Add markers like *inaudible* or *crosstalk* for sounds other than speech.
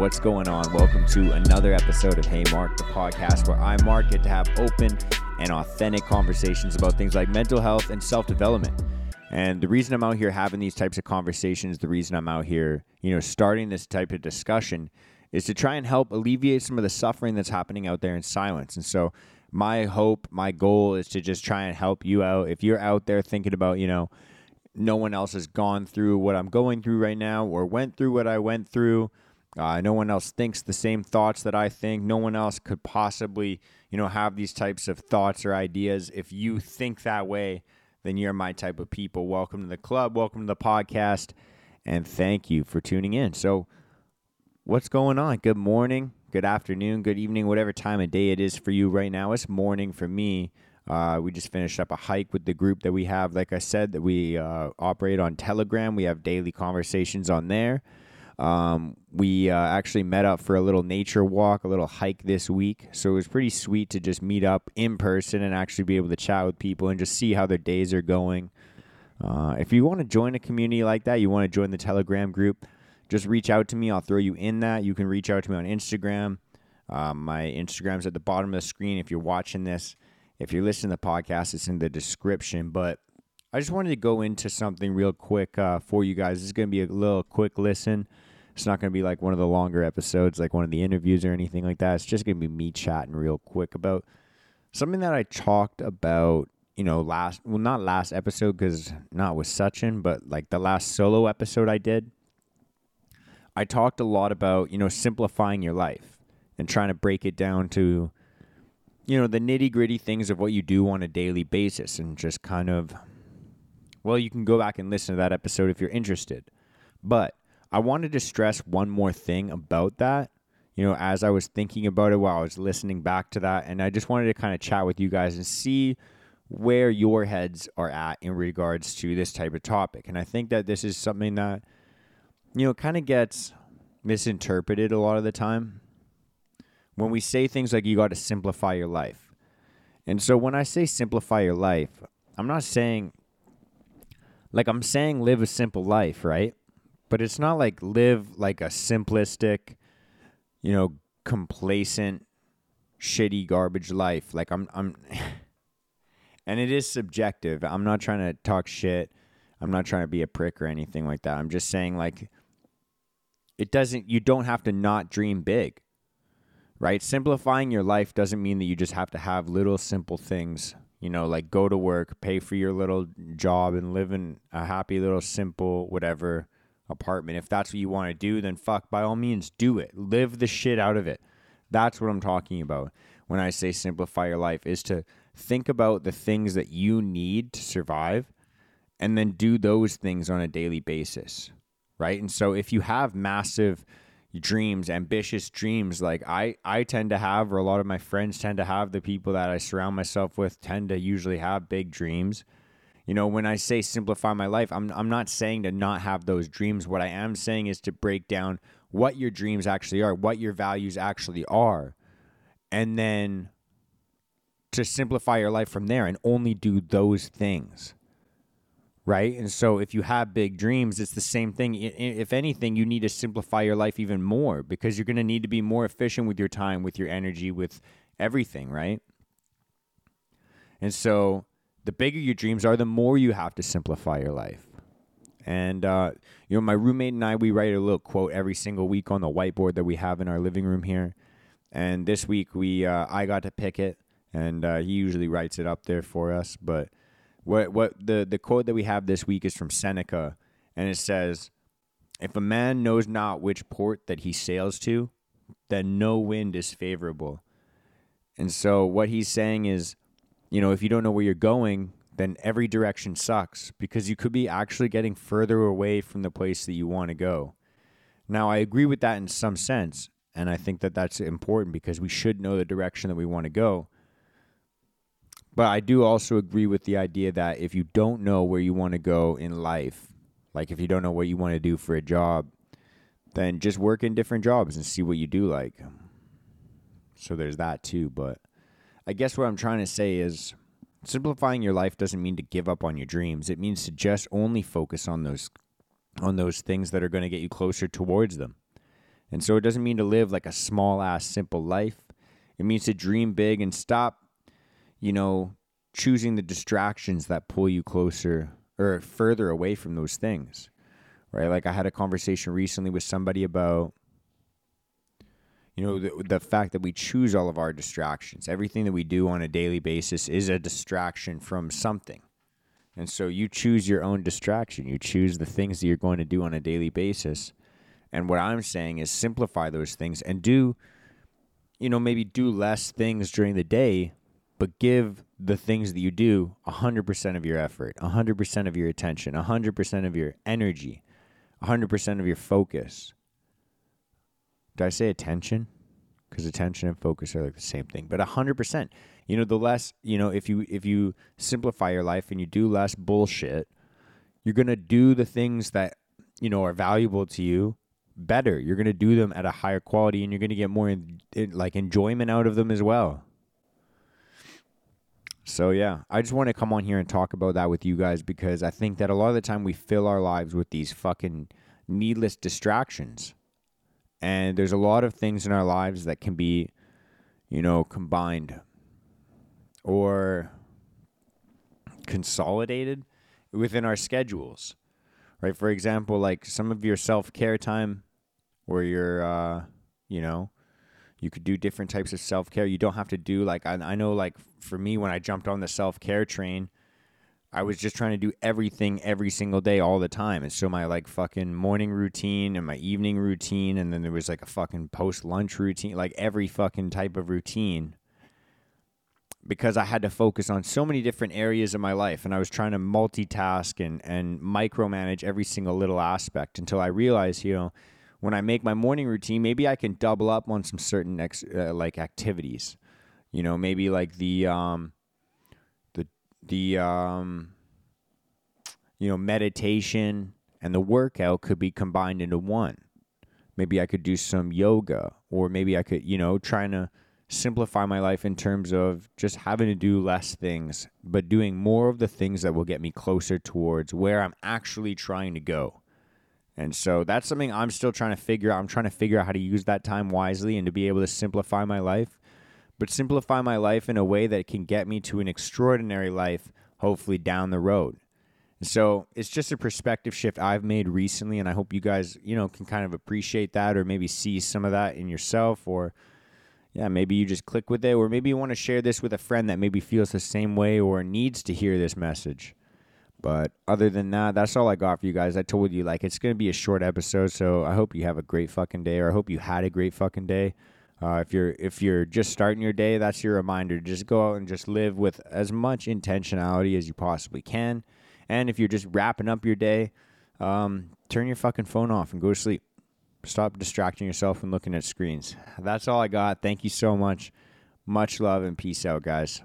What's going on? Welcome to another episode of Hey Mark, the podcast where I, Mark, get to have open and authentic conversations about things like mental health and self development. And the reason I'm out here having these types of conversations, the reason I'm out here, you know, starting this type of discussion is to try and help alleviate some of the suffering that's happening out there in silence. And so, my hope, my goal is to just try and help you out. If you're out there thinking about, you know, no one else has gone through what I'm going through right now or went through what I went through, uh, no one else thinks the same thoughts that I think. No one else could possibly, you know, have these types of thoughts or ideas. If you think that way, then you're my type of people. Welcome to the club. Welcome to the podcast. And thank you for tuning in. So, what's going on? Good morning, good afternoon, good evening, whatever time of day it is for you right now. It's morning for me. Uh, we just finished up a hike with the group that we have. Like I said, that we uh, operate on Telegram. We have daily conversations on there. Um, we uh, actually met up for a little nature walk, a little hike this week. So it was pretty sweet to just meet up in person and actually be able to chat with people and just see how their days are going. Uh, if you want to join a community like that, you want to join the Telegram group, just reach out to me. I'll throw you in that. You can reach out to me on Instagram. Um, my Instagram's at the bottom of the screen if you're watching this. If you're listening to the podcast, it's in the description. But I just wanted to go into something real quick uh, for you guys. This is going to be a little quick listen. It's not going to be like one of the longer episodes, like one of the interviews or anything like that. It's just going to be me chatting real quick about something that I talked about, you know, last, well, not last episode because not with Sachin, but like the last solo episode I did. I talked a lot about, you know, simplifying your life and trying to break it down to, you know, the nitty gritty things of what you do on a daily basis and just kind of, well, you can go back and listen to that episode if you're interested. But I wanted to stress one more thing about that. You know, as I was thinking about it while I was listening back to that, and I just wanted to kind of chat with you guys and see where your heads are at in regards to this type of topic. And I think that this is something that, you know, kind of gets misinterpreted a lot of the time when we say things like you got to simplify your life. And so when I say simplify your life, I'm not saying, like, I'm saying live a simple life, right? But it's not like live like a simplistic, you know, complacent, shitty garbage life. Like I'm I'm *laughs* and it is subjective. I'm not trying to talk shit. I'm not trying to be a prick or anything like that. I'm just saying like it doesn't you don't have to not dream big. Right? Simplifying your life doesn't mean that you just have to have little simple things you know, like go to work, pay for your little job, and live in a happy little simple whatever apartment. If that's what you want to do, then fuck, by all means, do it. Live the shit out of it. That's what I'm talking about when I say simplify your life, is to think about the things that you need to survive and then do those things on a daily basis. Right. And so if you have massive dreams, ambitious dreams, like I, I tend to have, or a lot of my friends tend to have, the people that I surround myself with tend to usually have big dreams you know, when I say simplify my life, I'm I'm not saying to not have those dreams. What I am saying is to break down what your dreams actually are, what your values actually are, and then to simplify your life from there and only do those things. Right? And so if you have big dreams, it's the same thing. If anything, you need to simplify your life even more because you're going to need to be more efficient with your time, with your energy, with everything, right? And so the bigger your dreams are, the more you have to simplify your life. And uh, you know, my roommate and I, we write a little quote every single week on the whiteboard that we have in our living room here. And this week, we uh, I got to pick it, and uh, he usually writes it up there for us. But what what the the quote that we have this week is from Seneca, and it says, "If a man knows not which port that he sails to, then no wind is favorable." And so what he's saying is you know, if you don't know where you're going, then every direction sucks because you could be actually getting further away from the place that you want to go. Now, I agree with that in some sense, and I think that that's important because we should know the direction that we want to go. But I do also agree with the idea that if you don't know where you want to go in life, like if you don't know what you want to do for a job, then just work in different jobs and see what you do like. So there's that too, but I guess what I'm trying to say is simplifying your life doesn't mean to give up on your dreams. It means to just only focus on those on those things that are going to get you closer towards them. And so it doesn't mean to live like a small ass simple life. It means to dream big and stop, you know, choosing the distractions that pull you closer or further away from those things. Right? Like I had a conversation recently with somebody about you know the, the fact that we choose all of our distractions. Everything that we do on a daily basis is a distraction from something. And so you choose your own distraction. You choose the things that you're going to do on a daily basis. And what i'm saying is simplify those things and do you know maybe do less things during the day but give the things that you do 100% of your effort 100% of your attention 100% of your energy 100% of your focus. Did I say attention? Because attention and focus are like the same thing, but 100%. You know, the less, you know, if you if you simplify your life and you do less bullshit, you're to do the things that, you know, are valuable to you better. You're to do them at a higher quality and you're to get more in, in, like enjoyment out of them as well. So yeah, I just want to come on here and talk about that with you guys because I think that a lot of the time we fill our lives with these fucking needless distractions. And there's a lot of things in our lives that can be, you know, combined or consolidated within our schedules. Right? For example, like some of your self-care time where you're uh, you know, you could do different types of self care. You don't have to do like I, I know like for me when I jumped on the self care train, I was just trying to do everything every single day all the time. And so my like fucking morning routine and my evening routine and then there was like a fucking post lunch routine, like every fucking type of routine. Because I had to focus on so many different areas of my life and I was trying to multitask and, and micromanage every single little aspect until I realized, you know, when I make my morning routine, maybe I can double up on some certain ex, uh, like activities. You know, maybe like the um, the um, you know meditation and the workout could be combined into one. Maybe I could do some yoga, or maybe I could you know trying to simplify my life in terms of just having to do less things, but doing more of the things that will get me closer towards where I'm actually trying to go. And so that's something I'm still trying to figure out. I'm trying to figure out how to use that time wisely and to be able to simplify my life, but simplify my life in a way that can get me to an extraordinary life, hopefully down the road. So it's just a perspective shift I've made recently, and I hope you guys, you know, can kind of appreciate that or maybe see some of that in yourself or yeah, maybe you just click with it, or maybe you want to share this with a friend that maybe feels the same way or needs to hear this message. But other than that, that's all I got for you guys. I told you like it's gonna be a short episode, so I hope you have a great fucking day, or I hope you had a great fucking day. Uh, if you're if you're just starting your day, that's your reminder. Just go out and just live with as much intentionality as you possibly can. And if you're just wrapping up your day, um, turn your fucking phone off and go to sleep. Stop distracting yourself and looking at screens. That's all I got. Thank you so much. Much love and peace out, guys.